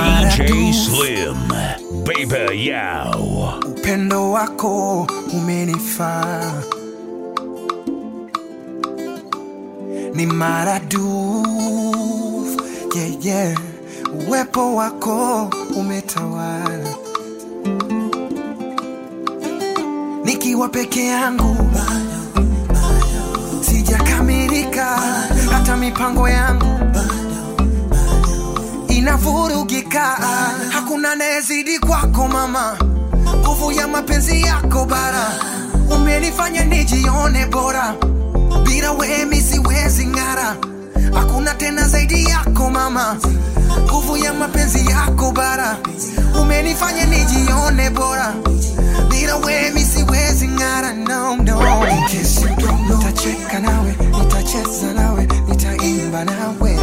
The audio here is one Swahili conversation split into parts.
DJ Slim, Baby Yao. upendo wako umenifaa ni maradufu yeah, yeah. uwepo wako umetawala. Nikiwa peke yangu sijakamilika. Hata mipango yangu inavurugika hakuna anayezidi kwako mama. Nguvu ya mapenzi yako bara. Umenifanya nijione bora. Bila siwezi ng'ara. Hakuna tena zaidi yako mama. Nguvu ya mapenzi yako bara. Umenifanya nijione bora. Bila siwezi ng'ara. No, no. Nitacheka nawe. Nitacheza nawe. Nitaimba nawe.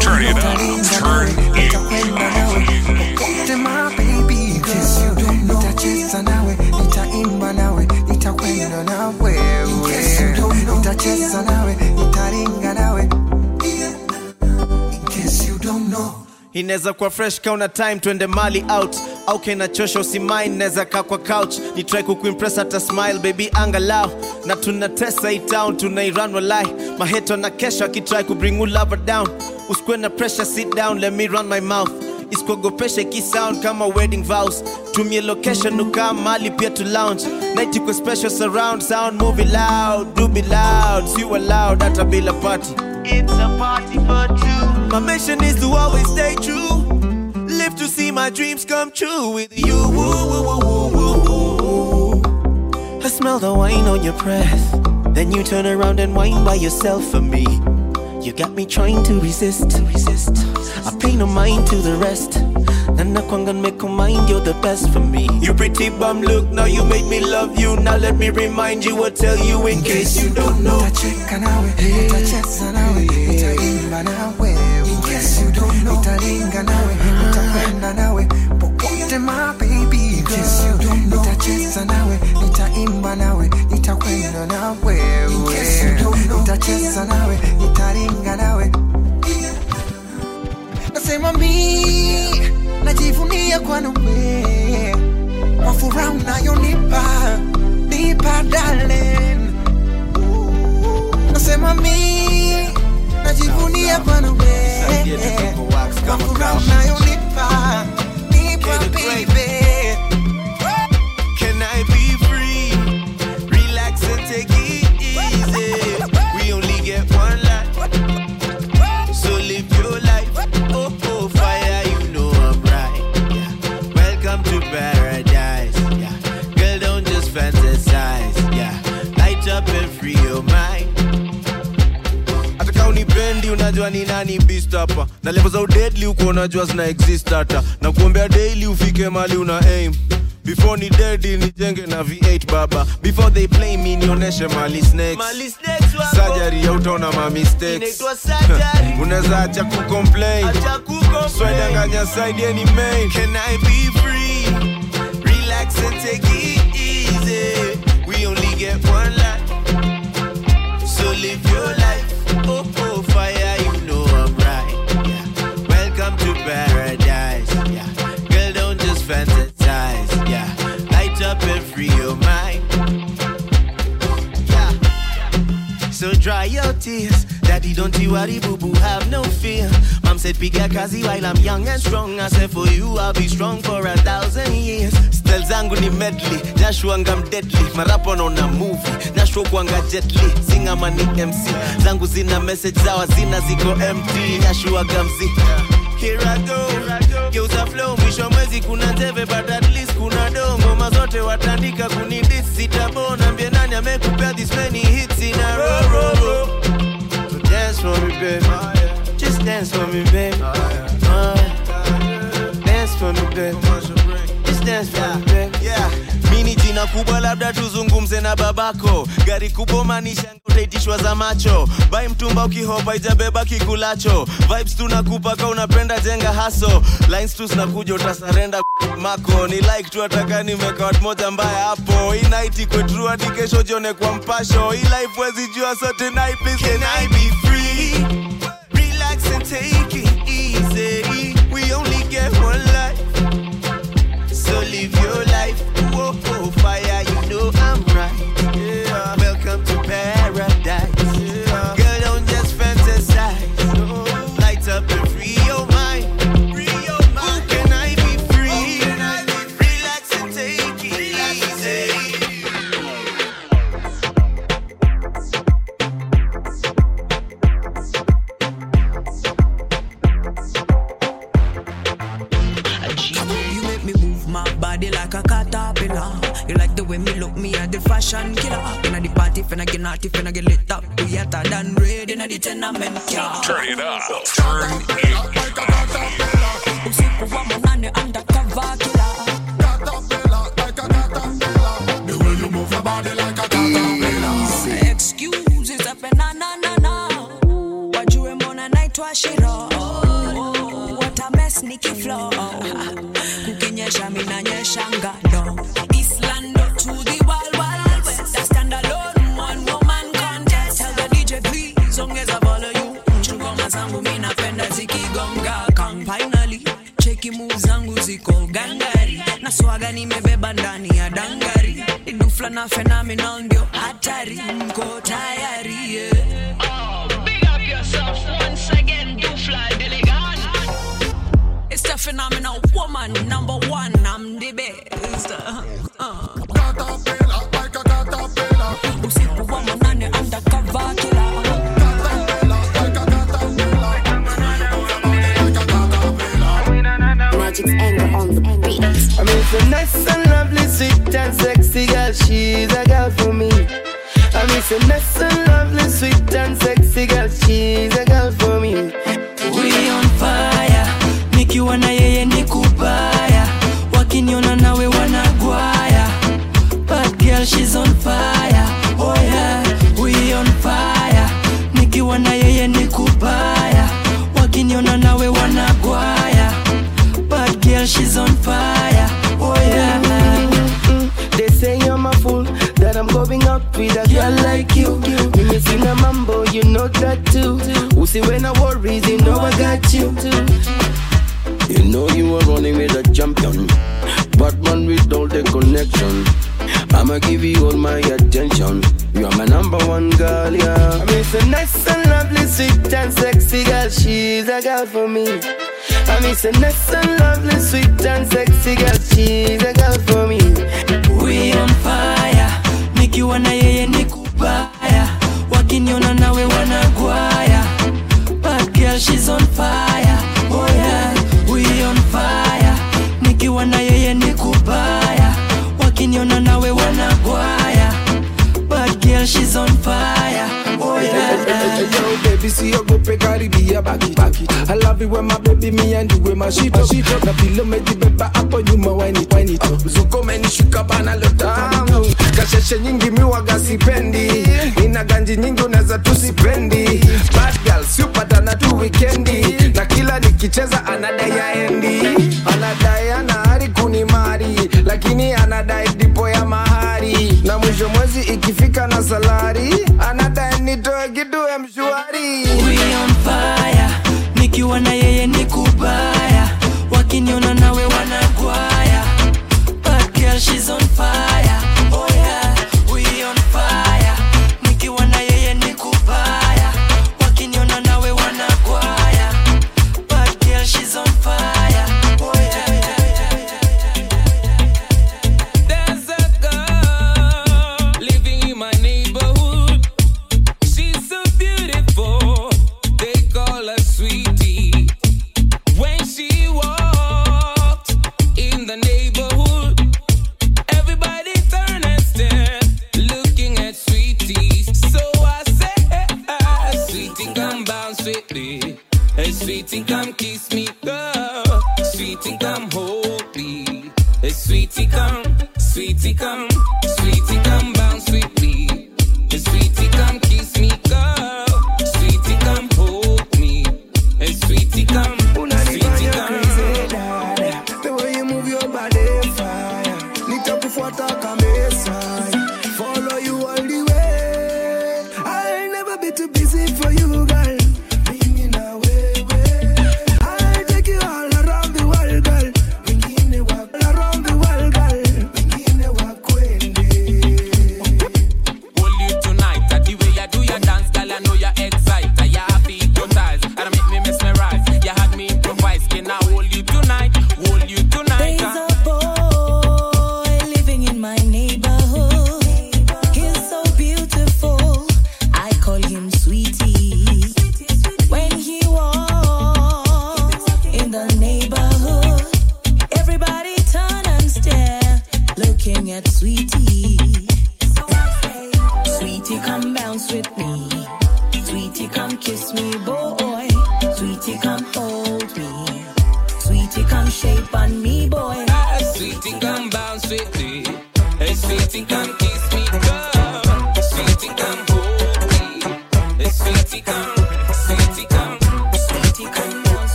Turn it up, nitacheza nawe nitaringa nawe. Inaweza kuwa fresh kauna time twende mali out. Au kenachosha usimain naweza kaa kwa couch. Ni try kukuimpress hata smile baby angalau. Na tunatesa hii town tunairan walai maheto na kesho akitry kubring you lover down. Usikue na pressure sit down let me run my mouth isikuogopesha kisound kama wedding vows tumie location ukaa mali pia to lounge night kwa special surround sound movie loud do be loud si allowed hata bila party It's a party for two. My mission is to always stay true. Live to see my dreams come true with you. Woo, woo, woo. I smell the wine on your breath. Then you turn around and whine by yourself for me. You got me trying to resist, to resist. I pay no mind to the rest. Nana kwanga make mind, you're the best for me. You pretty bum look, now you made me love you. Now let me remind you or tell you in case you don't know. nitacheka nawe. Nitacheza nawe. Nitaimba nawe. In case you don't know, nitaringa nawe. Nitakwenda nawe. Popote my baby In case you don't know, nitacheza nawe. Nitaimba nawe. Nitakwenda nawe. In case you don't know, nitacheza nawe furaha unayonipa nipa darling. Nasema mi najivunia kwa nawe kwa furaha unayonipa nipa baby unajua ni nani beast hapa? Na level za udedli huko unajua zina exist hata. Na kuombea daily ufike mali una aim. Before ni dedi nijenge na v8 baba. Before they play me nionyeshe mali snakes. Sajari ya utaona ma mistakes. Unaweza acha kucomplain. Swedanganya side ni main. Can i be free? Relax and take it easy. We only get one life. So live your life. Free your mind. Yeah. So dry your tears. Daddy, don't you worry, boo boo, have no fear. Mom said, piga kazi while I'm young and strong. I said, for you, I'll be strong for a thousand years. Stel zangu ni medley, jashuanga deadly. Marapo na movie, nasho kwanga jetly. Singa mani MC, zangu zina message zawa zina ziko empty. Nashuaga mzi. Here I go, geuza flow, mwisho mwezi kuna teve but at least kuna ngoma zote watandika kunidis sitabona mbie nani amekupea this many hits in a row, row, row. So dance for me, baby. Just dance for me, baby. Uh, dance for me, baby. Just dance for me. Yeah. Jina kubwa labda tuzungumze na babako. Gari kubwa maanisha utaitishwa za macho. Bai mtumba ukihopa ijabeba kikulacho. Vibes tunakupa unapenda jenga haso lines tu zinakuja utasarenda mako. Ni like tu ataka nimeka moja mbaya hapo. Hii night hadi kesho jione kwa mpasho. Hii life wezi jua so tonight please can I be free? Relax and take the tenement car. Turn it up. Turn it with a girl like you. You missing a mambo, you know that too. Who see when I worry, you know I got you. You know you are running with a champion, but Batman with all the connection. I'ma give you all my attention. You are my number one girl, yeah. I mean, so nice and lovely, sweet and sexy girl. She's a girl for me. I mean, so nice and lovely, sweet and sexy girl. She's a girl for me. We on fire, nikiwa na yeye ni kubaya, wakiniona nawe wanagwaya. Bad girl she's on fire, oh yeah. We on fire, nikiwa na yeye ni kubaya, wakiniona nawe wanagwaya. Bad girl she's on fire, oh yeah. Yo, baby, see you go pe karibia back it, back it. I love it when my baby me and you with my shit up, shit up. Na the umejibeba hapo nyuma wine it, wine it. Zuko umenishuka bana leo tamu. Kasheshe nyingi mi waga sipendi. Nina ganji nyingi unaweza tusipendi. Bad girl siupatana tu wikendi. Na kila nikicheza anadai aendi. Anadai ana hari kunimari. Lakini anadai dipo ya mahari. Na mwisho mwezi ikifika na salari. Anadai nitoe kitu ya mshwari. We on fire, nikiwa na yeye ni kubaya, wakiniona nawe wanagwaya. but girl she's on fire, come hold me. Hey, sweetie, come, sweetie, come, sweetie,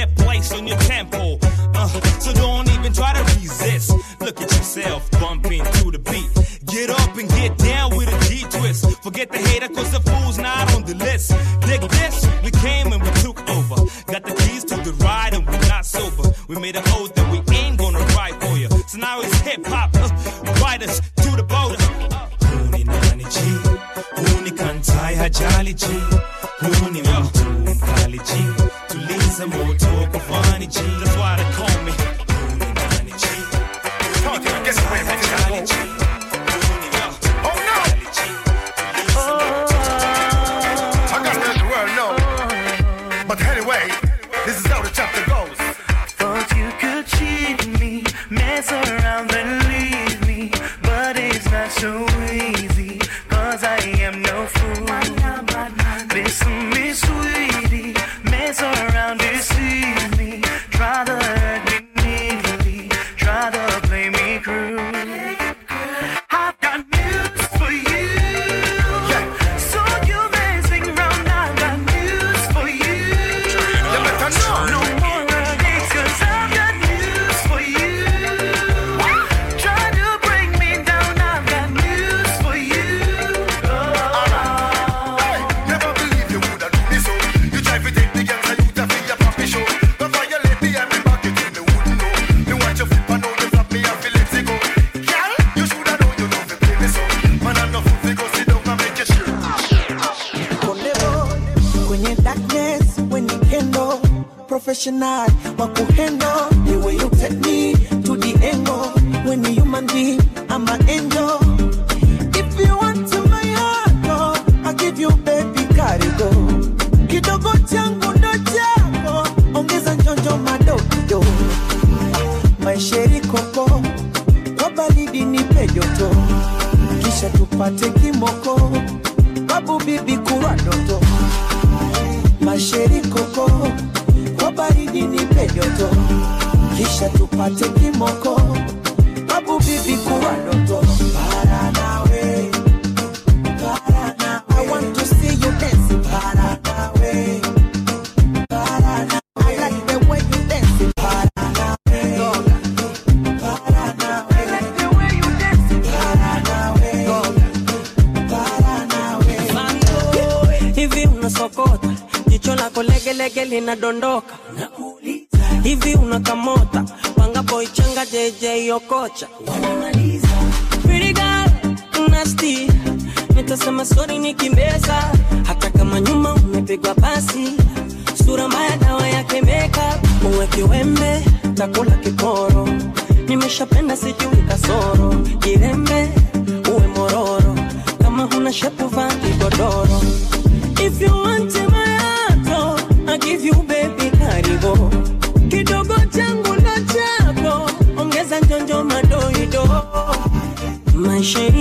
their place on your tempo. Uh, so don't even try to resist. Look at yourself bumping to the beat. Get up and get down with a G twist. Forget the hater, cause the fool's not on the list. Dig this, we came and we took over. Got the keys to the ride and we're not sober. We made a oath that we ain't gonna ride for you. So now it's hip hop, uh, riders to the boat. Uh, Huni nani chi, huni kantai hajali chi, huni yo. linadondoka. Hivi unakamota panga boy changa JJ okocha. Nitasema sori nikimbeza, hata kama nyuma umepigwa pasi, sura mbaya dawa yake makeup, uweke wembe takula kikoro, nimeshapenda sijui kasoro, kirembe uwe mororo, kama huna shepu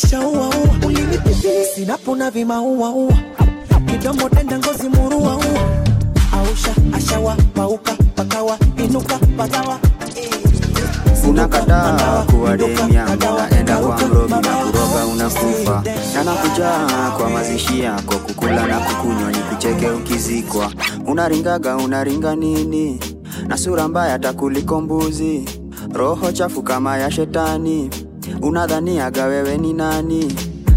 kanavojishaua ua. Ulinipitia sinapona vimaua ua. Kidomo denda ngozi murua ua. Ausha ashawa pauka pakawa inuka pagawa unakataa kuwa demu yangu naenda kwa mrogi na kuroga unakufa na nakujaa kwa mazishi yako kukula na kukunywa ni kucheke ukizikwa. Unaringaga unaringa nini? Na sura mbaya takuliko mbuzi. Roho chafu kama ya shetani unadhaniaga wewe ni nani?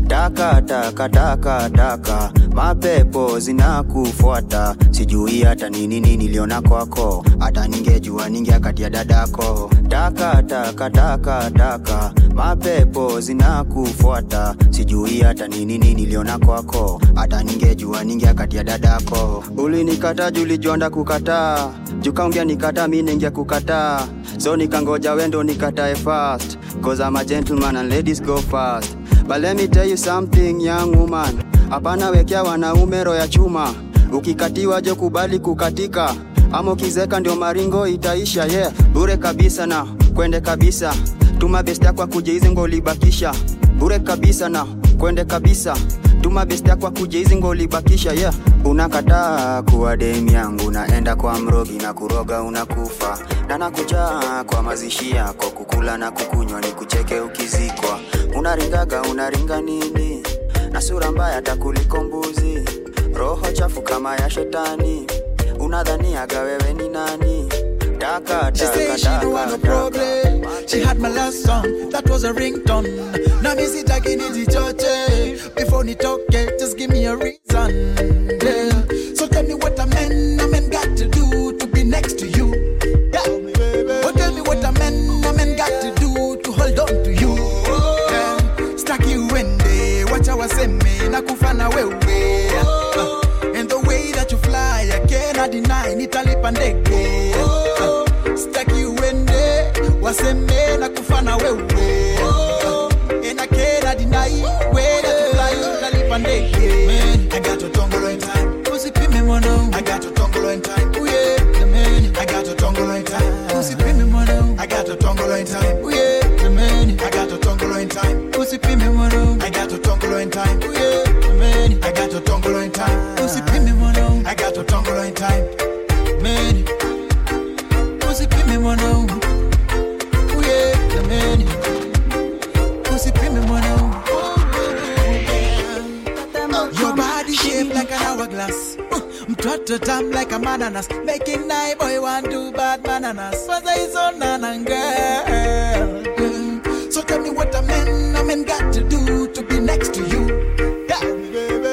Taka taka taka taka mapepo zinakufuata. Sijui hata nini nini niliona kwako. Hata ningejua ningeakatia dadako. Taka taka taka taka mapepo zinakufuata. Sijui hata nini nini niliona kwako. Hata ningejua ningeakatia dadako. Ulinikata julijonda kukataa jukaongea nikata mi ningia kukataa so nikangoja wendo nikatae fast cause I'm a gentleman and ladies go fast. But let me tell you something young woman. Hapana wekea wanaume roho ya chuma. Ukikatiwa jo kubali kukatika. Ama ukizeka ndio maringo itaisha yeah. Bure kabisa na kwende kabisa. Tuma best yako kuja ngo libakisha. bure kabisa na kwende kabisa tuma best yako kuja hizi ngolibakisha yeah. Unakataa kuwa demi yangu naenda kwa mrogi na kuroga unakufa. Na nakujaa kwa mazishi yako kukula na kukunywa ni kucheke ukizikwa. Unaringaga unaringa nini? Na sura mbaya takuliko mbuzi. Roho chafu kama ya shetani. Unadhaniaga wewe ni nani taka She taka say she don't want no problem. She had my last song, that was a ringtone. Now me sit again in the church. eh. Before ni talk, eh, just give me a reason. Yeah. So tell me what a man, a man got to do to be next to you. Yeah. Oh, tell me what a man, a man got to do to hold on to you. Oh, Yeah. Stack you when they watch our seme na kufana wewe. Uh, and the way that you fly, I cannot deny. Nitalipa ndege nseme nakufa nawe uwe oh, enakera dinai welakiplayo ndege agatotongolo entime usipime mwanao agatotongolo entime uye I got to tongue in time. Pussy. I got to tongue in time. Mtoto tam like a mananas. Making night boy want to bad bananas. Was I so nana girl? Yeah. So tell me what a man, a man got to do to be next to you. Yeah.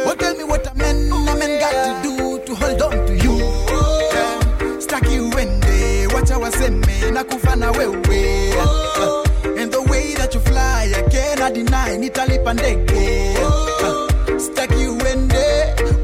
Oh, tell me what a man, a man got to do to hold on to you. Yeah. Stack you when they watch our seme na kufana wewe. Uh, and the way that you fly, I cannot deny. Nitalipa ndege. Uh, stack you they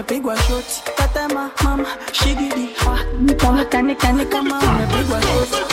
umepigwa shoti, tatema mama shigidi, nikaonekane kama. Umepigwa shoti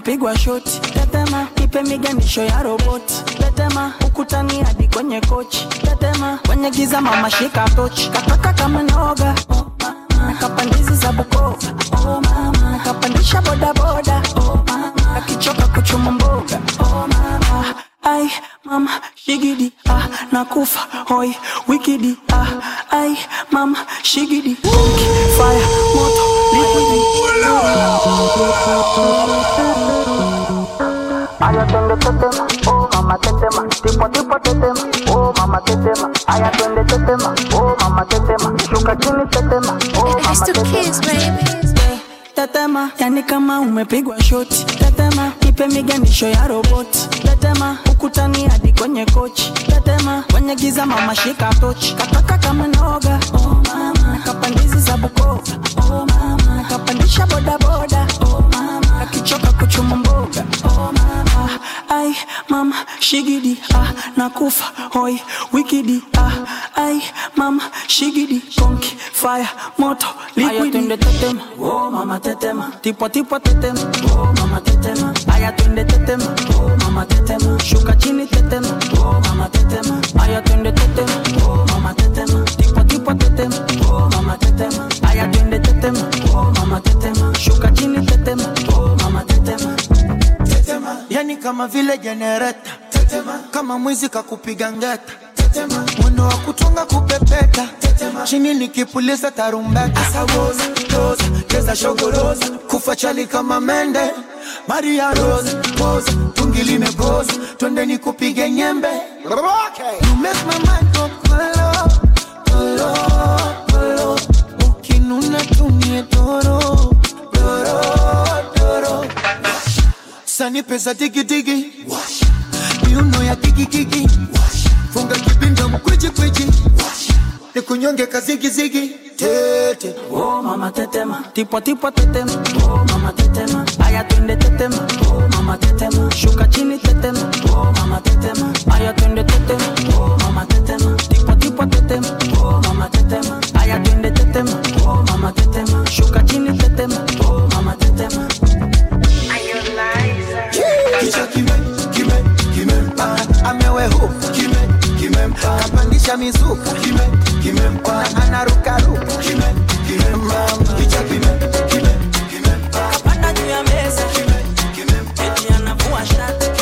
umepigwa shoti. Tetema ipe miganisho ya roboti. Tetema ukutani hadi kwenye kochi. Tetema kwenye giza mama shika tochi. Kataka kama noga. Oh. Nakapandizi za Bukoba oh, bodaboda oh. Akichoka kuchuma mboga. Oh, mama. Ai mama shigidi. Ah nakufa hoi wikidi. Ah ai mama shigidi. Funky, miganisho ya roboti. Tetema, ukutani hadi kwenye kochi. Tetema, kwenye giza mama shika tochi. Kataka kama noga, oh mama. Kapandizi za Bukoba, oh mama. Kapandisha boda boda, oh mama. Akichoka kuchuma mboga, oh mama. Ai mama, shigidi, ah, nakufa, hoi, moto, liquidi. Aya tetema, oh mama tetema. Tipo tipo tetema, oh mama tetema. Aya twende tetema, oh mama tetema. Shuka chini tetema, oh mama tetema. Aya twende tetema, oh mama tetema. Tipo tipo tetema, oh mama tetema. Aya twende tetema, oh mama tetema. Shuka chini tetema, oh mama tetema. tetema yani kama vile jenereta tetema kama mwizi kakupiga ngeta tetema mwendo wa kutunga kupepeta tetema chini nikipuliza tarumbeta. Asawoza roza cheza shogoroza kufa chali kama mende. Maria Rose poza tungi limepoza, twende nikupige nyembe. You make my mind go kolo kolo kolo ukinuna tumie doro sani pesa digidigi miuno ya kikikiki funga kibinda mkwijikwiji nikunyonge kazigizigi tete Oh mama tetema, tipo tipo tetema, oh mama tetema. Aya twende tetema, oh mama tetema. Shuka chini tetema, oh mama tetema. Aya twende tetema, oh mama tetema. Tipo tipo tetema, oh mama tetema. Aya twende tetema, oh mama tetema. Shuka chini tetema, oh mama tetema. kapangisha mizuka. Ona anarukaruka kapanda juu ya meza. Eti anavua shati.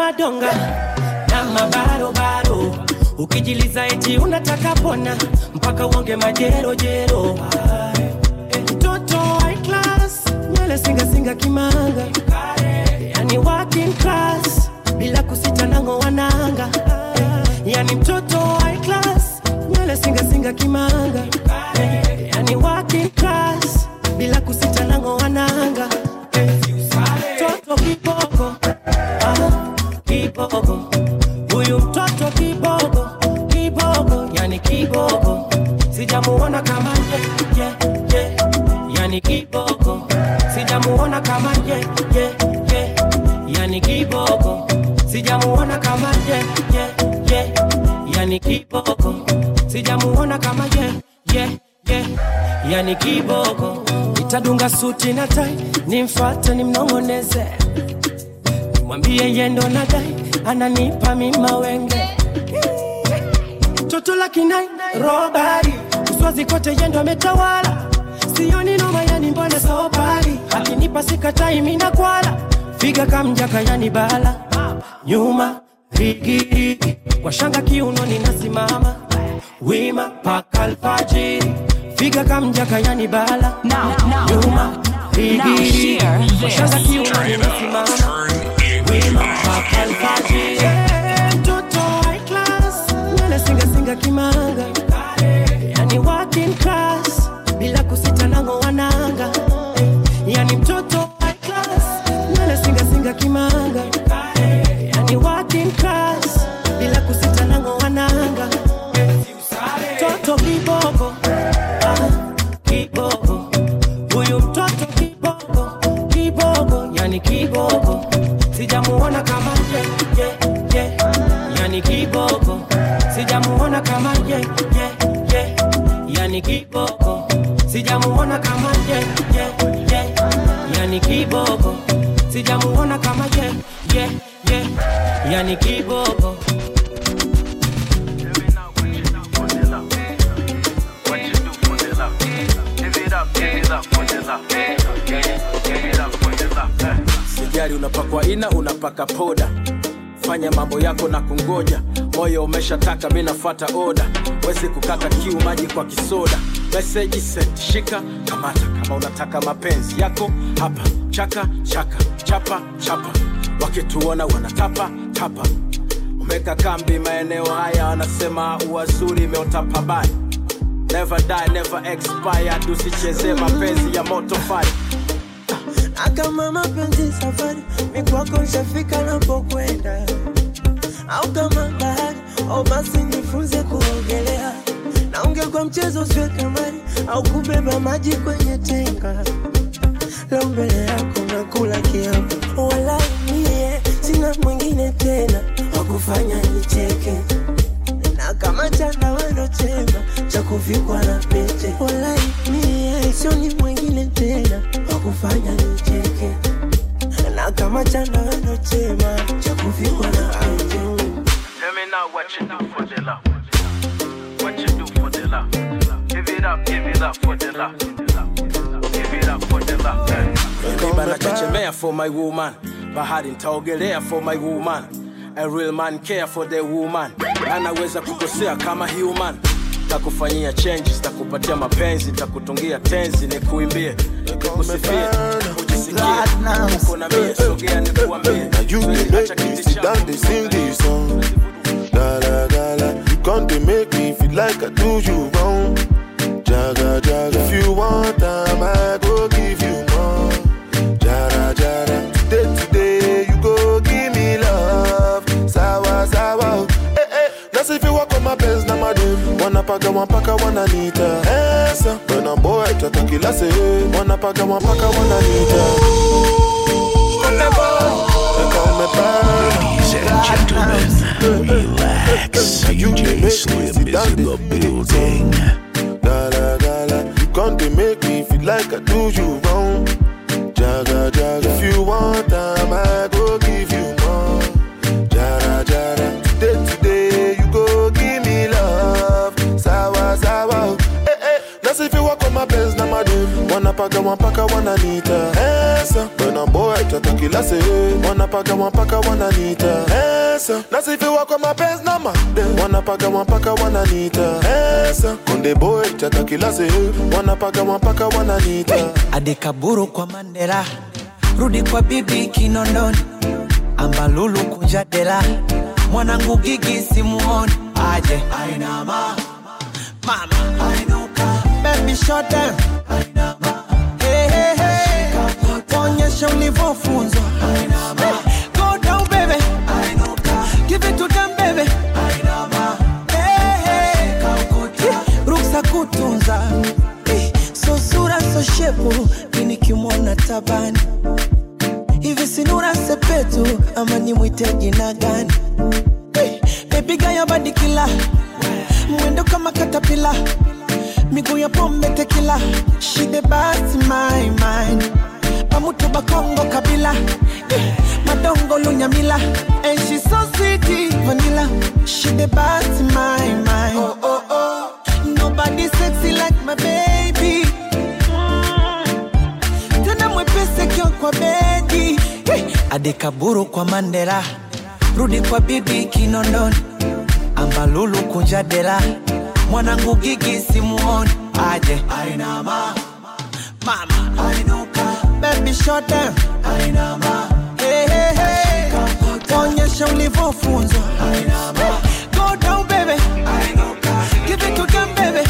I don't. Huyu mtoto kibogo kibogo yani kibogo sijamuona kama ye, ye, ye. yani kibogo sijamuona kama ye, ye, ye. yani kibogo sijamuona kama ye, ye, ye. yani kibogo sijamuona kama ye, ye, ye. yani kibogo nitadunga suti na tai nimfate nimnong'oneze nimwambie yendo na dai ananipa mima wenge. Toto la kinai robari. Uswazi kote yendo ametawala. Sioni noma yani mbona sobari akinipa sikatai mina kwala. Figa kamjaka yani bala. Nyuma rigirigi kwa shanga kiuno ninasimama wima paka alfajiri. Figa kamjaka yani bala. Nyuma rigirigi kwa shanga kiuno ninasimama kimanga. Yani working class. Bila kusita nango wananga kama ye, ye, ye. yani kiboko sijamuona kama ye, ye, ye. yani kiboko sijamuona kama ye, ye, ye. yani kiboko sijari unapakwa ina unapaka poda fanya mambo yako na kungoja. Moyo umeshataka mi oda wezi kukata kiu maji kwa kisoda. Meseji sent shika kamata. Kama unataka mapenzi yako hapa. Chaka chaka chapa chapa. Wakituona wanatapa tapa. Umeka kambi maeneo haya wanasema uwazuri imeota pabaya never die never expire. Usichezee mapenzi ya moto na kama mapenzi safari mikwako nshafika napokwenda. Au kama bahari au basi nifunze kuogelea. Na kwa mchezo usiwe kamari au kubeba maji kwenye tenga. Leo mbele yako nakula kiapo. Wala mie sina mwingine tena wakufanya nicheke. Na kama chana wendo chema cha kuvikwa na pete wala mie sioni mwingine tena wakufanya nicheke na kama chanda wendo chema na pete Tell me now what you do for the love. What you do for the love. Give it up, give it up for the love. Give it up for the love. Riba nachechemea for my woman bahari ntaogelea for my woman a real man care for the woman anaweza kukosea kama human takufanyia changes takupatia mapenzi takutungia tenzi nikuimbie nikusifie come they make me feel like I do you wrong. Jaga jaga, if you want time, I go give madem. Wanapaga wapaka wananita. Esa, when a boy tata kila se. Wanapaga wapaka wananita. Ladies and gentlemen, relax. DJ Slim is in the building. Gala gala, you they make me feel like I do you wrong. Jaga jaga, if you want time, wanapaga mpaka wananiita. Esa wena boy tata kila se wanapaga mpaka wananiita. Esa nasifiwa kwa mapenzi na made wanapaga mpaka wananiita. Esa konde boy tata kila se wanapaga mpaka wananiita. Adekaburu kwa mandela. Rudi kwa bibi kinondoni. Ambalulu kunja dela. Mwanangu gigi simuoni. Aje. Ainama mama. Ainuka. Baby shot down onyesha ulivyofunzwa. Go down ruksa kutunza. So sura so tabani? Hivi sinura sepetu ama nimwite jina gani? Hey, bebiga ya badikila mwendo kama katapila miguu ya pombe tekila shide basi my mind pamutu bakongo kabila. Madongo lunyamila and she so sweet vanilla. Shide basi my mind. Oh, oh, oh. nobody sexy like my baby. Tena mwepese kio kwa bedi. Adekaburu kwa mandela. Rudi kwa bibi kinondoni. Ambalulu kunja dela. Mwanangu gigi simuoni. Aje. Ainama mama. Ainuka baby shut down ainama hey, hey, hey. onyesha ulivyofunzwa ainama go down baby ainuka give it to them baby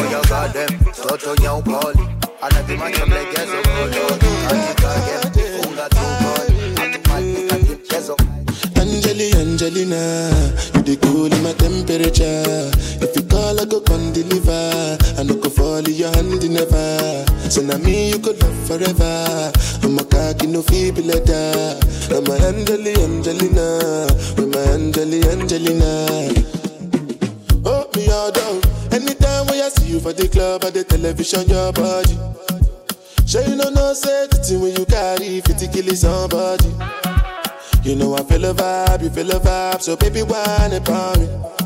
Oyo gadem, toto ya upoli Anavimacho mlegezo koloni Katika game, funga tu goli Atimatika kimchezo Angeli, Angelina, you the cool in my temperature. If you call, I go come deliver. I no go fall in your hand never. So now me you could love forever. I'm a cocky no feeble letter. I'm a Angeli, Angelina, with my Angeli, Angelina. Oh me all down. Anytime when I see you for the club or the television, your body. Sure you know no thing when you carry 50 kill somebody. You know I feel a vibe, you feel a vibe, so baby whine about me.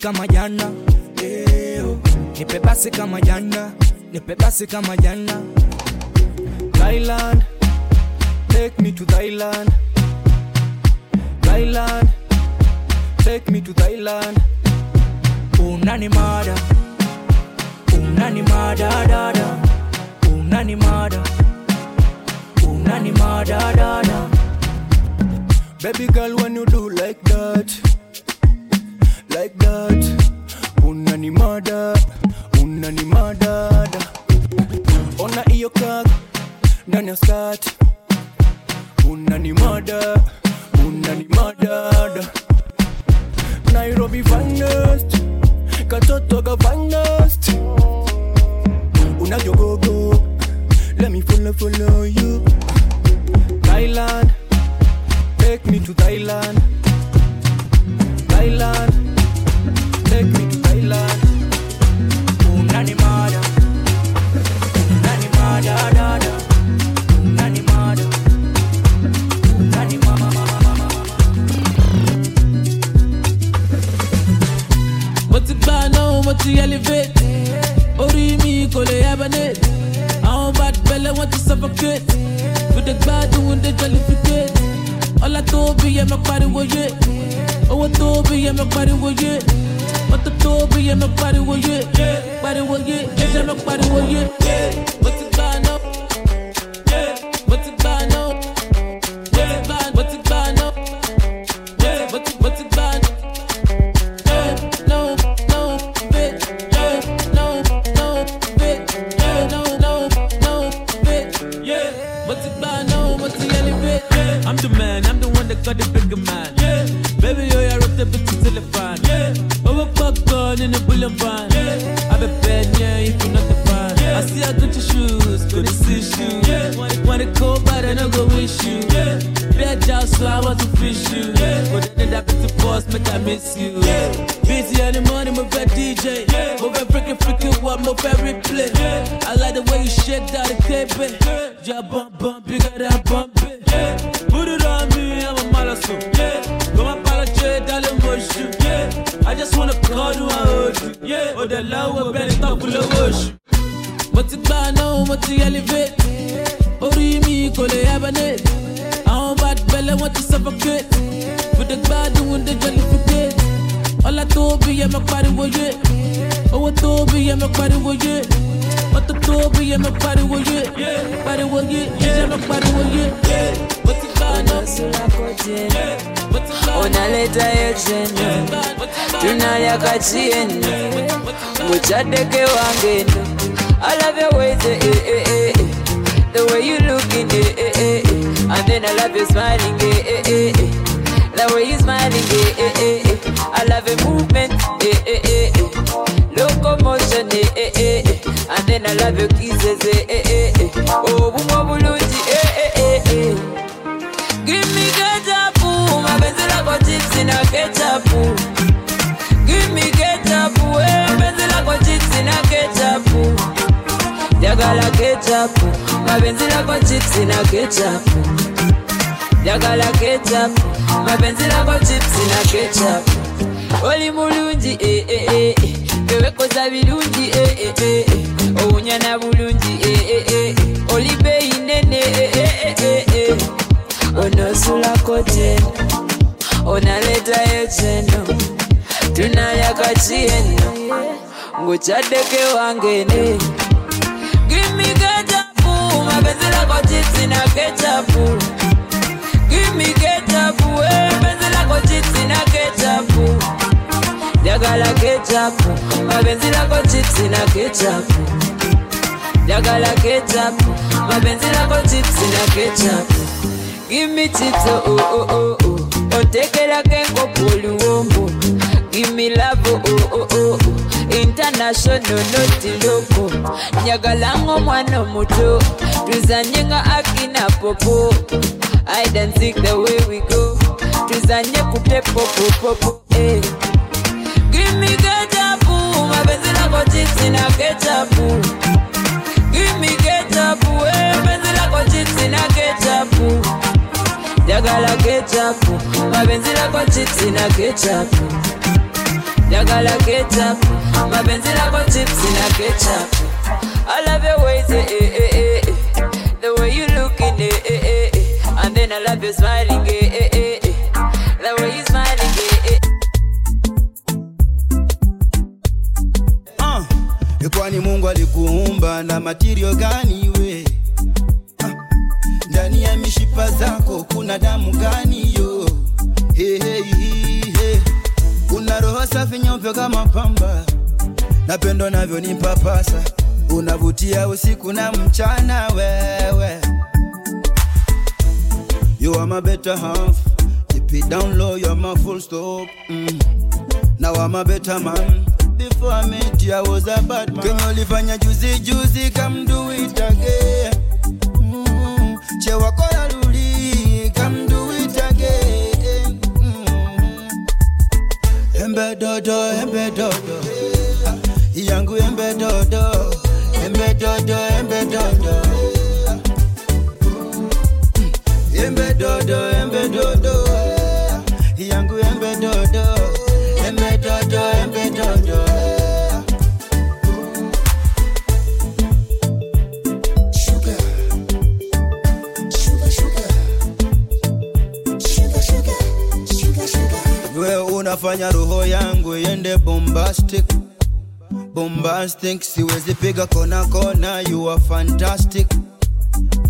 kama jana, nipe basi kama jana, nipe basi. Take me to Thailand. Thailand, take me to Thailand. Oh, nani mada, nani mada, da da. Nani mada, nani mama, mama, mo ti elevate orí mi kò lè hibernate àwọn bad belle wọ́n ti suffocate? We dey gbádùn we dey jollificate ọlá tó bí yẹ mọ pariwo yé owó tó bí yẹ mọ pariwo yé mọ́tò tó bí yẹ mọ pariwo yé pariwo yé yẹ mọ pariwo yé tunalya muchadeke wangeno I love your ways, eh, eh, eh, eh, eh. the way you looking, eh, eh, eh, eh. and then I love you smiling, eh, eh, eh, eh. the way you smiling, eh, eh, eh, eh. I love your movement, eh, eh, eh, eh. locomotion, eh, eh, eh, eh. and then I love your kisses, eh, eh, eh, eh. oh, ketapu mapenzi lako chipsi na ketapu lyagala ketapu mapenzi lako chipsi na ketapu oli mulungi eh, eh, eh. tewekoza birungi eh, eh, eh. owunyana bulungi eh, eh, eh. oli beeyi nene eh, eh, eh, eh. onosulako teno onaletayo teno tunalya kakieno ng'okyaddeko ewange ne Give me ketchup, mapenzi lako chips na ketchup. Give me ketchup, eh, mapenzi lako chips na ketchup. Jagala ketchup, mapenzi lako chips na ketchup. Jagala ketchup, mapenzi lako chips na ketchup. Give me chips, oh oh oh oh. Otekelako enkoko oluwombo. Give me love, oh oh oh oh. International, not loco. Nyagalango mwana muto. Tuzanye nga akina popo. I don't think the way we go. Tuzanye kupe popo. Eh. Give me ketchup, mapenzi lako chips na ketchup. Give me ketchup, eh, penzi lako chips na ketchup. Jagala ketchup, mapenzi lako chips na ketchup. Jagala ketchup, mapenzi lako chips na ketchup. I love your ways, eh, eh, eh, eh, eh. the way you looking, eh, eh, eh, eh. and then I love your smiling, eh, eh, eh, eh. eh, kwani mungu alikuumba na matirio gani we uh, ndani ya mishipa zako kuna damu gani yo hey, hey, hey. Una roho safi nyeupe kama pamba. Napendo navyo ni papasa unavutia usiku na mchana wewe. You are my better half. Keep it down low you're my full stop. Mm. now I'm a better man. Before I met you I was a bad man. Kenye ulifanya juzi juzi come do it again. Mm. Che wako Embe dodo embe dodo. Yangu embe dodo embe dodo embe dodo. Hmm, embe dodo unafanya roho yangu iende bombastic. Bombastic siwezi piga kona kona you are fantastic.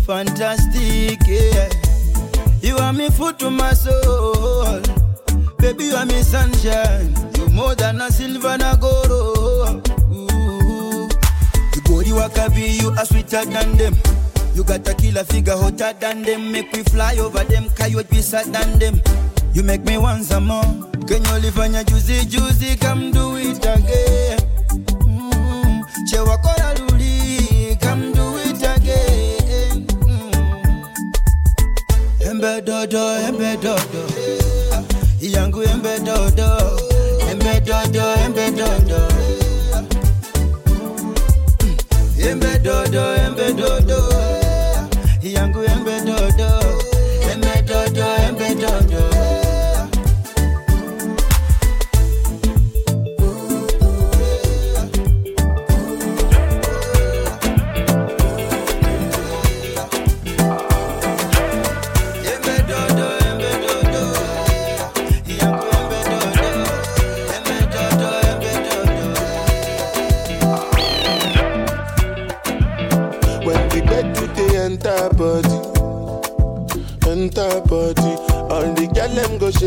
Fantastic yeah. you are me food to my soul. Baby you are me sunshine. You more than a silver na oh. Ooh. you body wakabi you are sweeter than them. You got a killer figure hotter than them. Make we fly over them coyote be than them you make me want some more. Kenye ulifanya juzi juzi come do it again. Mm. che wako come do it again. Mm. embe dodo embe dodo. Yangu embe dodo. Embe dodo embe dodo. Embe dodo embe dodo. yangu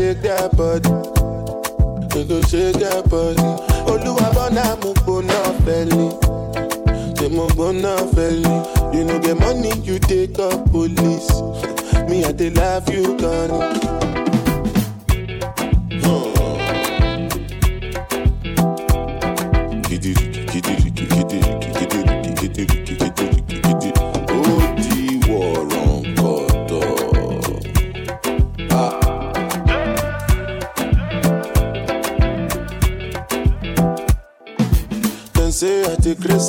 shake their body, they go shake oh, their body. Oluwa bona mo gbona feli, say mo gbona feli. You know the money you take up police. Me I dey love you, Connie.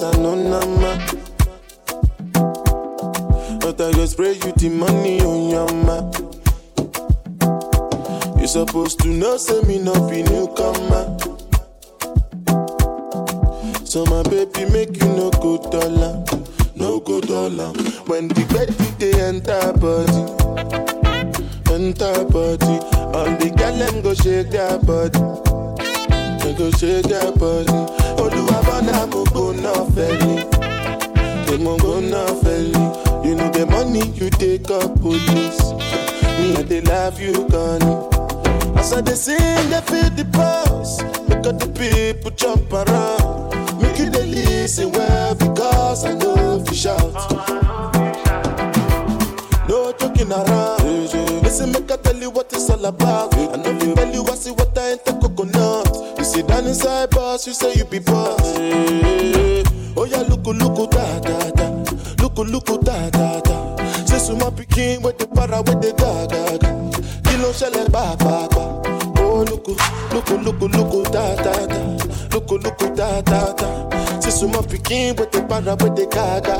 I no nama. But I go spray you the money on your map. You supposed to know, say me no be newcomer. So my baby make you no go dollar, no go dollar. When the bed they enter body, enter body. All the girl them go shake their body, back.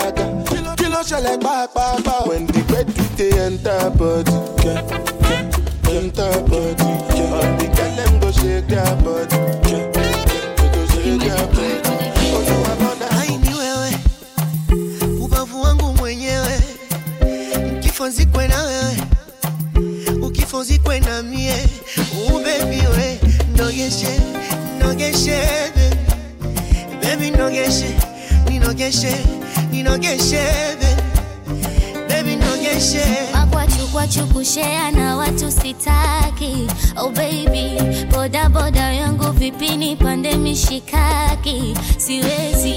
Kushea na watu sitaki. Oh baby boda boda yangu vipini pande mishikaki? Siwezi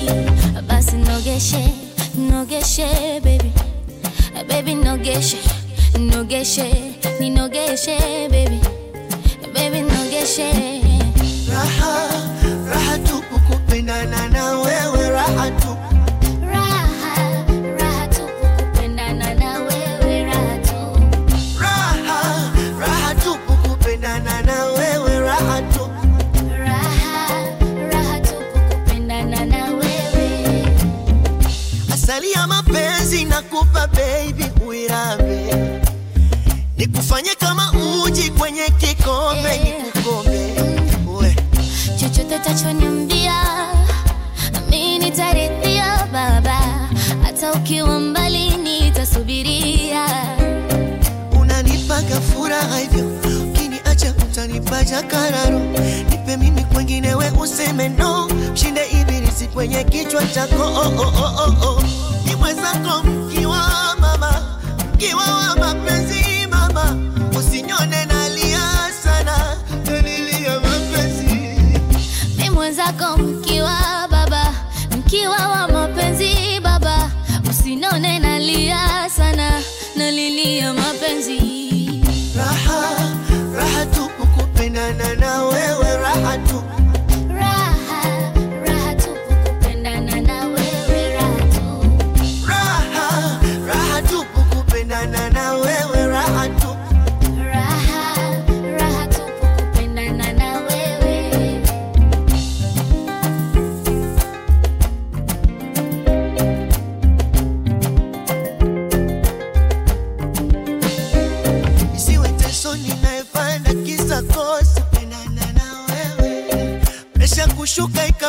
basi nogeshe nogeshe baby. Baby nogeshe nogeshe ninogeshe baby. Baby nogeshe. Raha raha tupu tufanye kama uji kwenye kikombe nikukombe we chochote utachoniambia mi nitaridhia baba. Hata ukiwa mbali nitasubiria. Unanipaga furaha hivyo ukiniacha utanipaja kararo. Nipe mimi kwengine we useme no. Mshinde ibilisi kwenye kichwa chako oh, oh, oh, oh, oh. ni mwenzako mkiwa mama mkiwa wa mapenzi mama. Usinyone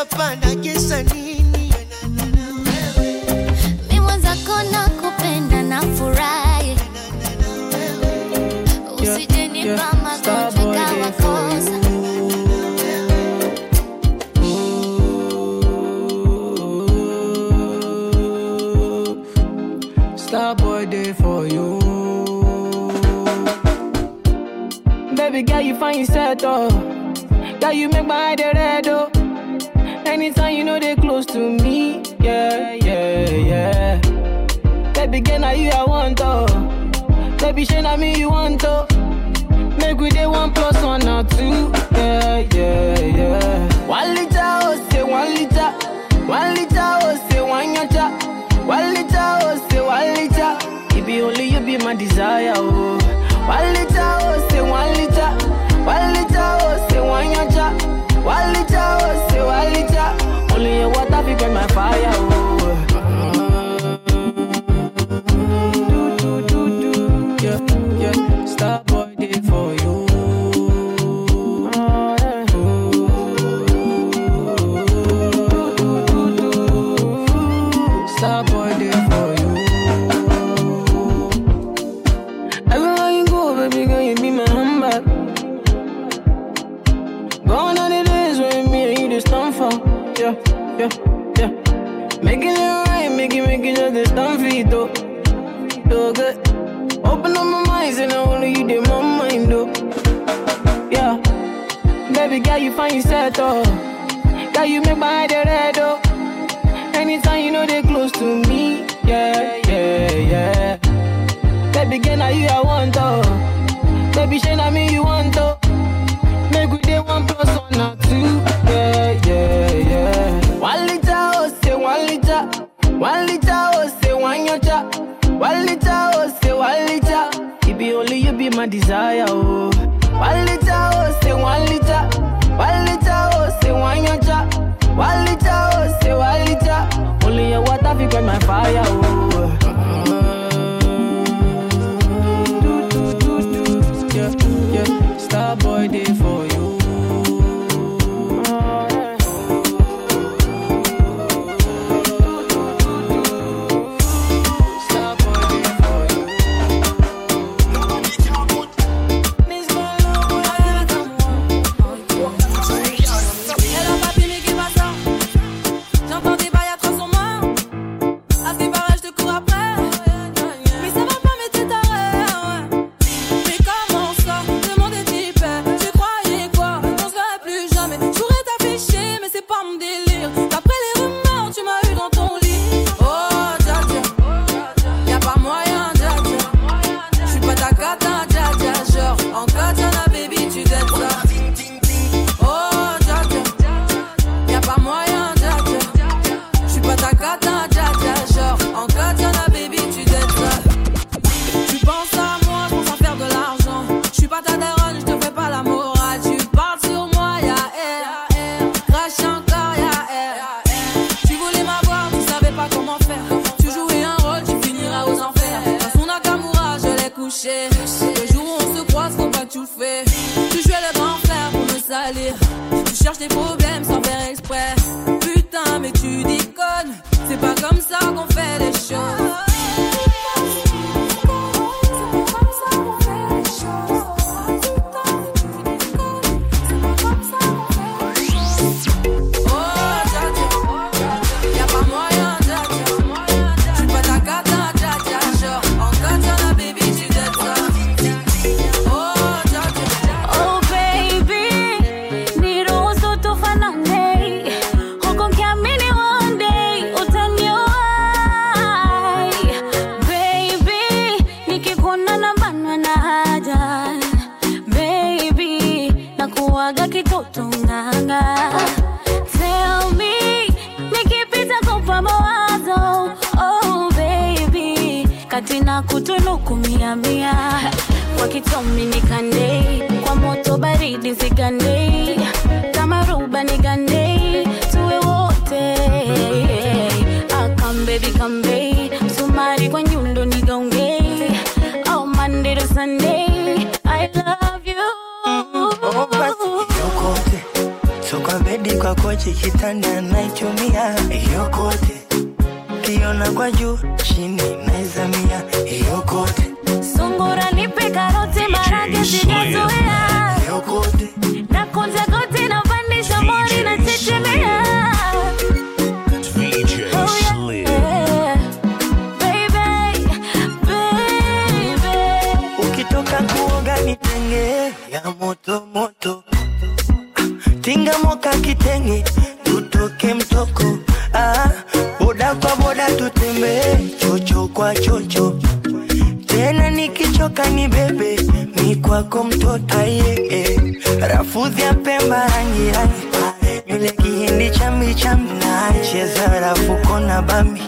ikapanda kisa nini pendana na wewe mi mwenzako na kupenda na furahi usijenipa magonjwa kawa kosa for you. Baby girl, you find yourself oh. Girl, you make my eye red oh. Anytime you know they close to me, yeah, yeah, yeah. Baby girl, now you I want oh. Baby, shey na me you want oh. Make we day one plus one or two, yeah, yeah, yeah. One liter oh, say one liter. One liter oh, say one yacha. One liter oh, say one liter. It be only you be my desire oh. One liter when you settle. Girl, you make my head red. Yokote kiona kwa juu chini naizamia yokote sungura nipe karoti marage sijazoea na kunja goti napandisha mori na chechemea DJ Slim. Baby, baby. ukitoka kuoga nitenge ya moto moto. Tinga moka kitenge ni bebe mi kwako mtoto aye eh. rafudhi ya pemba rangi rangi. Nywele kihindi chambi chambi nacheza cheza rafuko na bambi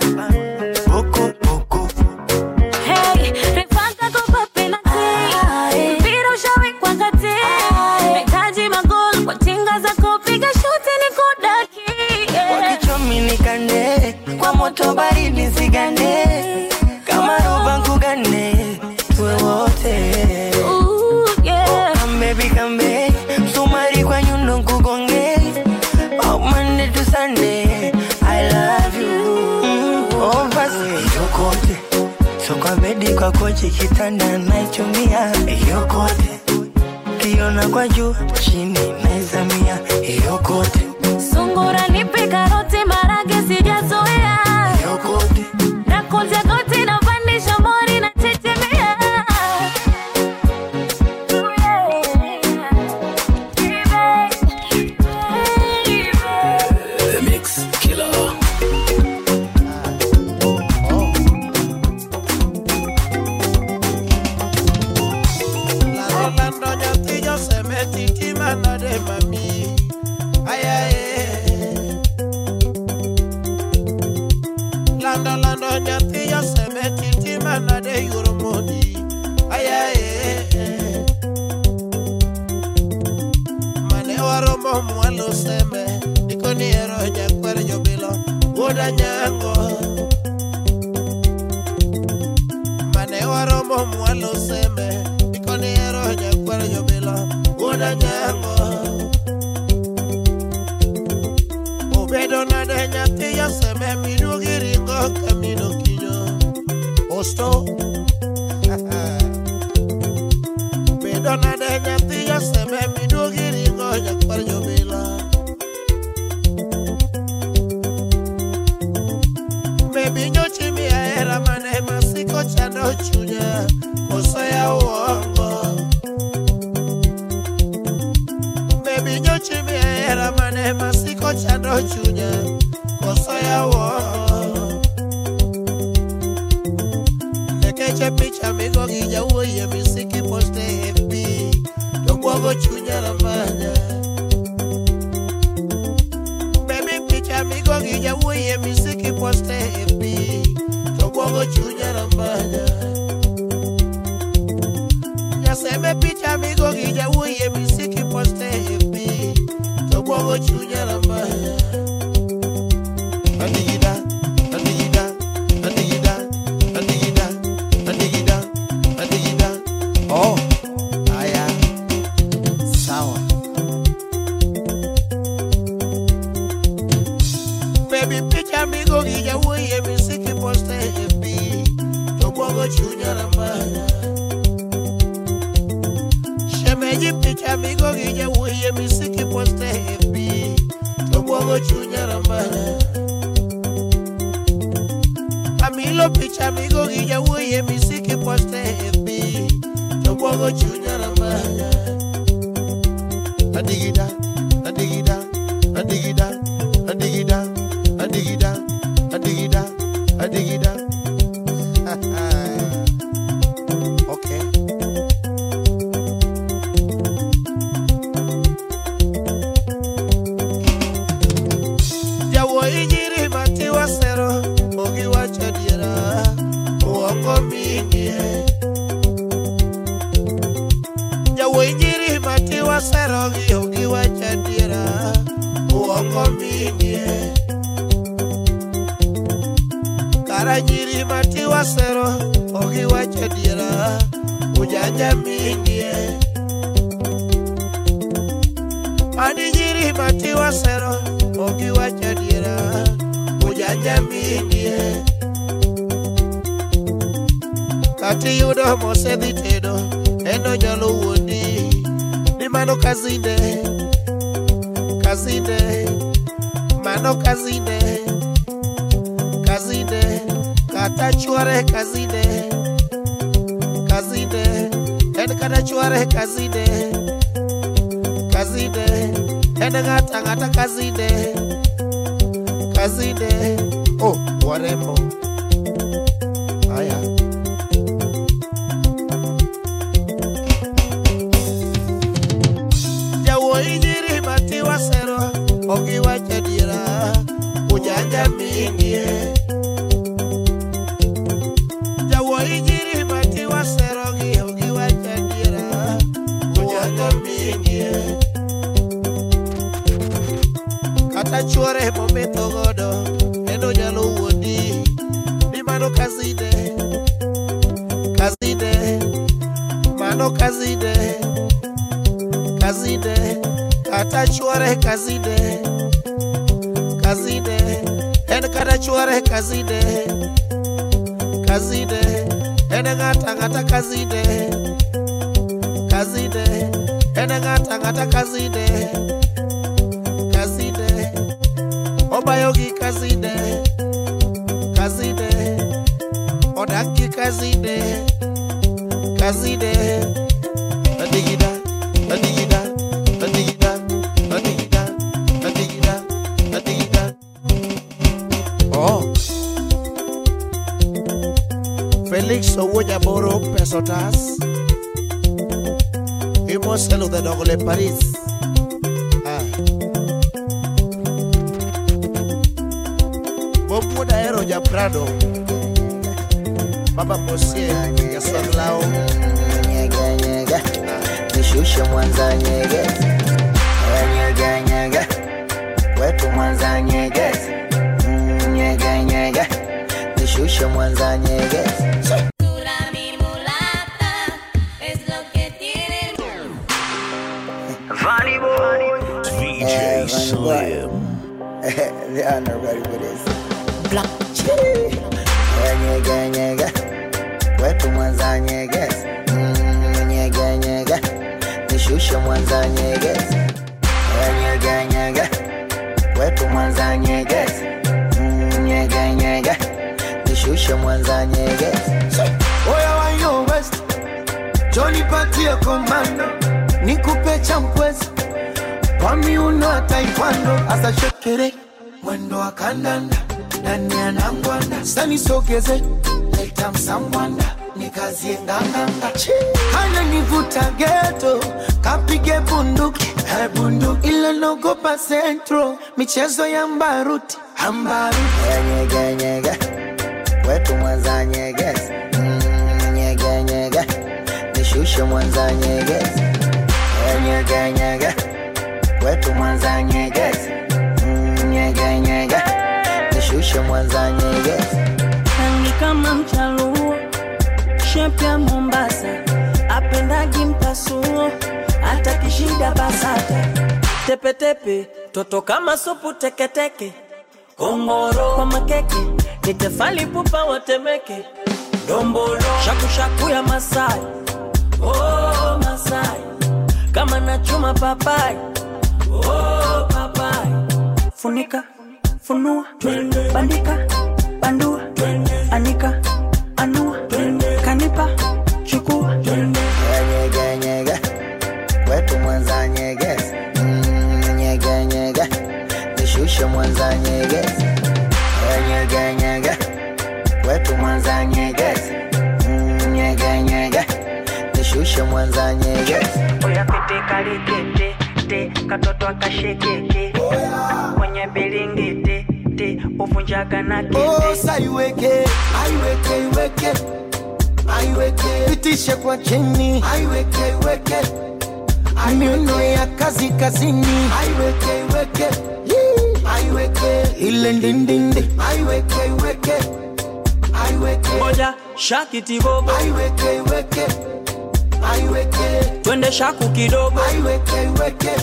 kochi kitanda naichumia yokote kiona kwa juu chini meza mia, hiyo Sungura where you belong. What a jambo. Obedo oh. oh, na denya tiya se me minu giri ko kamino kinyo. Osto. Obedo na denya tiya se me minu giri ko ya where you oh, belong. Maybe you're Jimmy, I had a man, I must go to the chunye kosaya wo Nekeche picha migo gija uye misiki poste FB Yongwago chunya rambanya Baby picha migo gija uye misiki poste FB Yongwago chunya rambanya Nyaseme picha migo Kara nyiri mati wasero Ogi wache diera. Ujanja minie Mani nyiri mati wasero Ogi wache diera. Ujanja minie Kati yudo mosedhi tedo Eno nyalo wuondi. Ni mano kazinde. Kazinde. Mano kazinde. kata chuare kazine kazine en kata chuare kazine kazine en ng'ata ng'ata kazine kazine. O oh, warembo nishushe mwanza nyegezi Eh, nyega nyega wetu mwanza nyegezi nyega nyega nishushe mwanza nyegezi DJ Slim. they are not ready for this. Black Eh, nyega nyega wetu mwanza nyegezi nyega nyega nishushe mwanza nyegezi. Nyega nyega. Wetu mwanza nyegezi. Mm, nyega nyega. Nishushe mwanza nyegezi. Oya wayo west. Joni patie komando. Nikupe champwezi. Kwa miuno ya taekwondo. Asa shekere. Mwendo wa kandanda. Ndani ya nangwanda. Sanisogeze leta msangwanda nikazie nganganga hana nivuta geto kapige bunduki. Hey, bunduki. Ile nogopa centro michezo ya mbaruti. Ambaruti nyega wetu mwanza nyegezi Mm, nyega nishushe mwanza nyegezi nyega wetu mwanza nyegezi Mm, nyega nishushe mwanza nyegezi kama mchaluo shepu ya mombasa. Apendagi mpasuo hata kishida basata. Tepetepe toto kama supu teketeke kongoro kwa makeke nitefali pupa watemeke dombolo shakushaku ya masai. Oh, masai. Kama nachuma papai. Oh, papai. Funika funua bandika bandua anika anua nishushe mwanza nyegezi nyege nyege. Kwetu mwanza nyegezi Mm, nyege nyege. Nishushe mwanza nyegezi oya pete kalikete te katoto akashekeke kwenye bilingiti te uvunjaga na kete. Osa iweke, aiweke, iweke, aiweke, pitishe kwa chini, aiweke, iweke, miuno ya kazi kazini, aiweke, iweke, weke, ilendindindi, I weke weke, moja shakiti tibobo, I weke weke, I twende shaku kidogo, I weke weke,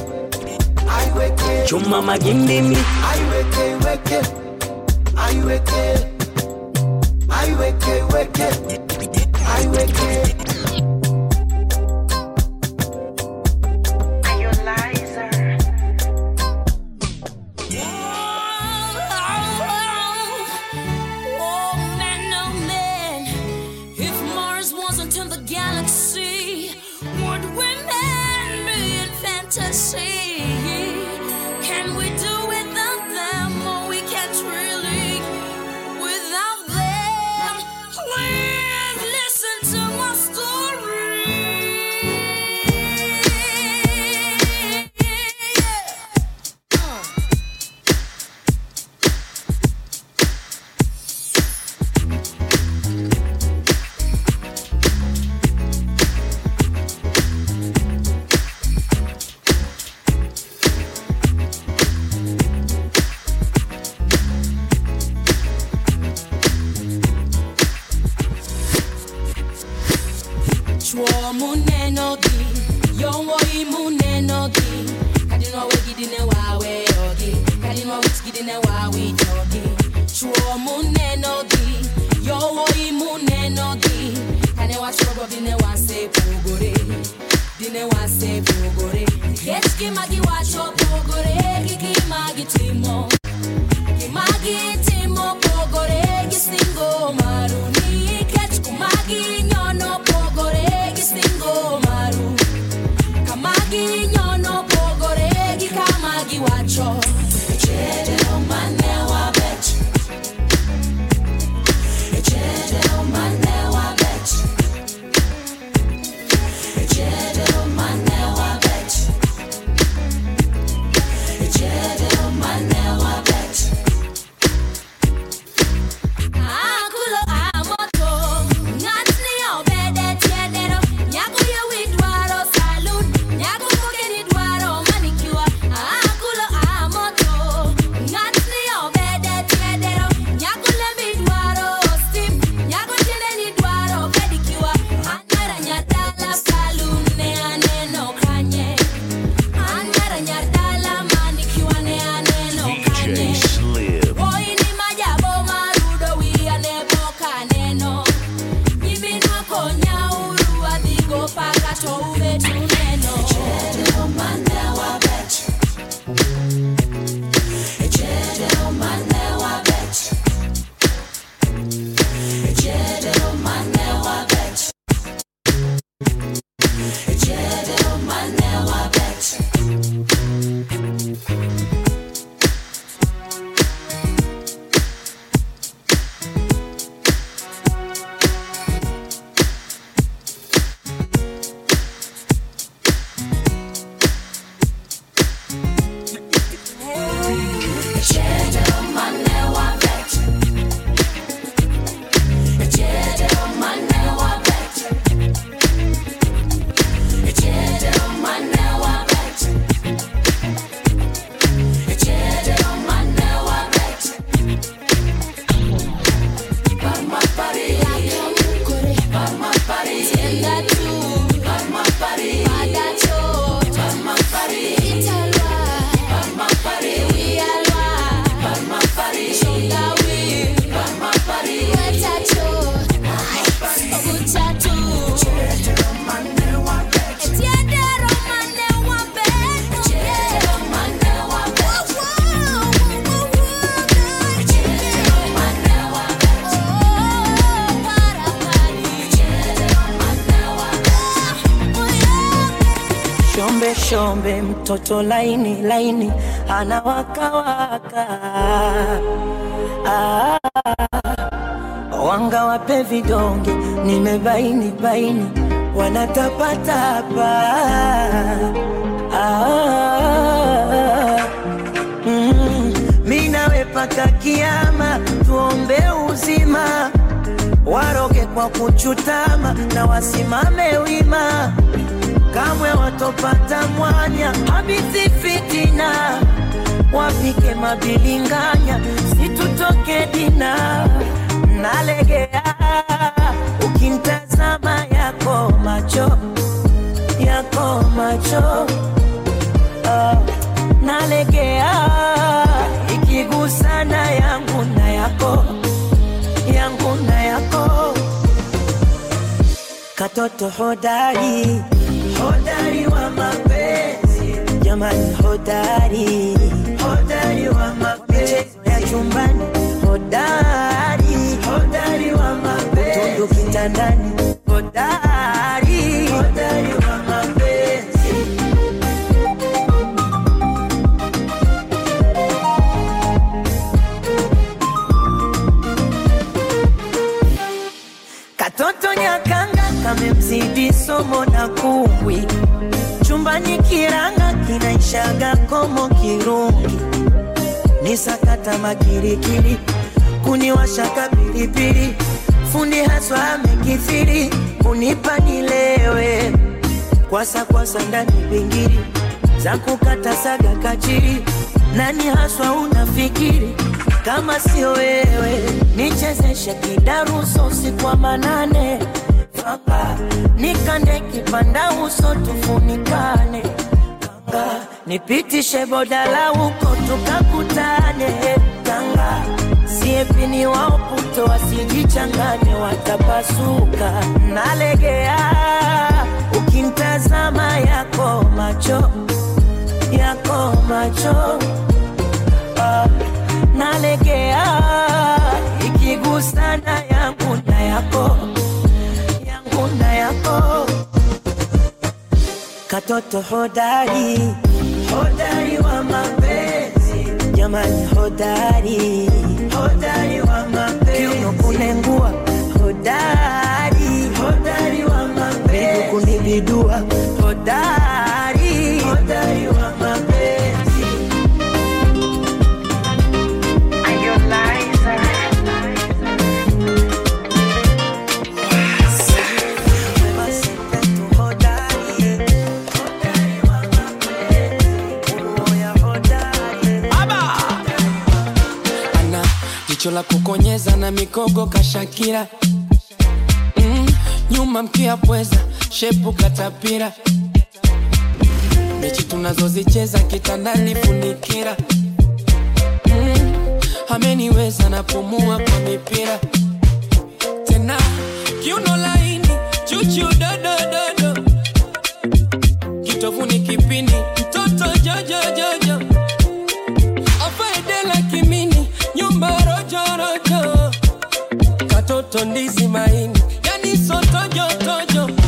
I weke, chuma magimbimbi, I weke weke, I weke, I. mtoto laini laini anawakawaka ah, wanga wape vidonge nimebaini baini wanatapatapa ah, mm, mi kiama tuombe uzima waroge kwa kuchutama na wasimame wima kamwe watopata mwanya habisi fitina wapike mabilinganya situtoke dina. Nalegea ukintazama yako macho yako macho. Uh, nalegea ikigusana yangu na yako yangu na yako. Katoto hodari hodari wa mapenzi. Jamani hodari. Hodari wa mapenzi. Ya chumbani hodari. Hodari wa mapenzi. Tundu kitandani hodari kamemzidi somo na kumbwi chumbani kiranga kinaishaga komo kirungi. Ni sakata makirikiri kuniwashaka pilipili fundi haswa amekithiri kunipa nilewe. Kwasa kwasa ndani pingiri za kukata saga kachiri. Nani haswa unafikiri kama sio wewe? Nichezeshe kidaruso usiku wa manane fanga nikande kipanda uso tufunikane. Kanga nipitishe bodala huko tukakutane. Kanga siepini waoputo wasijichangane watapasuka. Nalegea ukintazama yako macho yako macho. Ah, nalegea ikigusana yangu na yako yangu yako. Katoto hodari. Hodari wa mapenzi. Jamani hodari. Hodari wa mapenzi. Kiuno kunengua. Hodari. Hodari wa mapenzi. Kunibidua hodari. Hodari wa mapenzi la kukonyeza na mikogo kashakira mm, nyuma mkia pweza shepu katapira mechi tunazozicheza kitandani funikira mm, ameniweza napumua kwa mipira. Tena kiuno laini chuchu dodododo kitovuni kipindi mtoto jojojojo katoto ndizi maini yani sotojotojo agogaga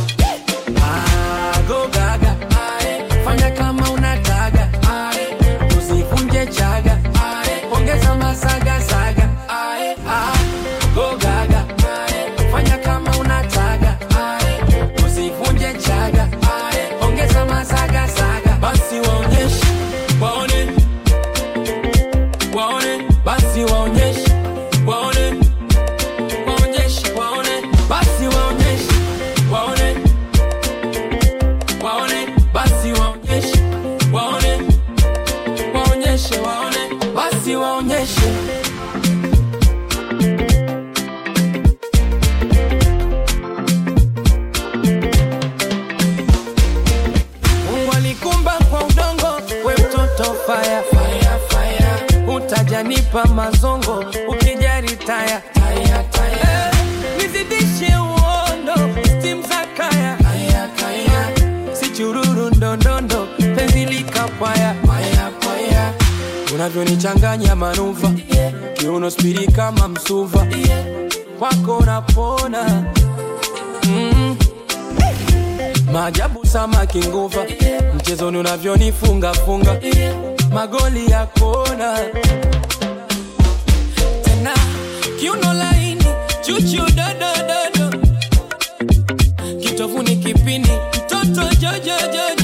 kwako napona mm. Mm-hmm. Maajabu samaki nguva, mchezoni unavyonifunga magoli ya kona. Tena, kiuno laini chuchu dodododo, kitovuni kipini, mtoto jojojojo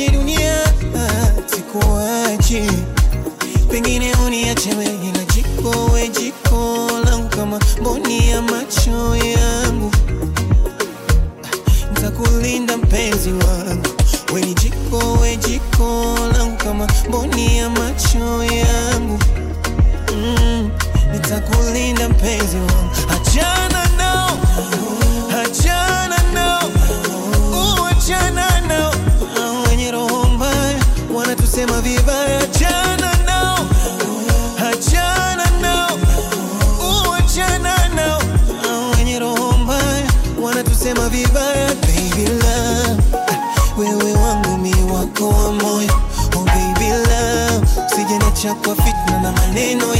dinheiro nem no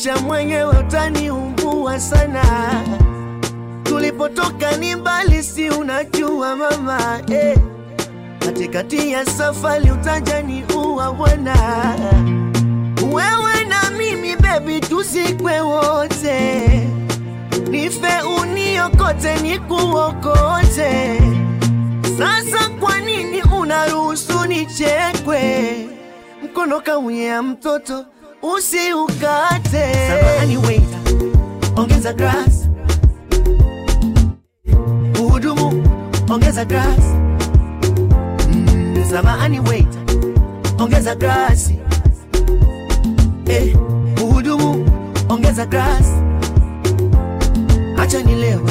Ukiniacha mwenyewe utaniumbua sana, tulipotoka ni mbali, si unajua mama eh. Katikati ya safari uwa bwana, wewe na mimi bebi, tuzikwe wote, nife uniokote, nikuokote. Sasa kwa nini unaruhusu nichekwe? Mkono kaunyea mtoto usiukate. Samahani waiter, ongeza glass. Uhudumu, ongeza glass. Mm, samahani waiter, ongeza glass. Eh, uhudumu, ongeza glass. Acha nilewe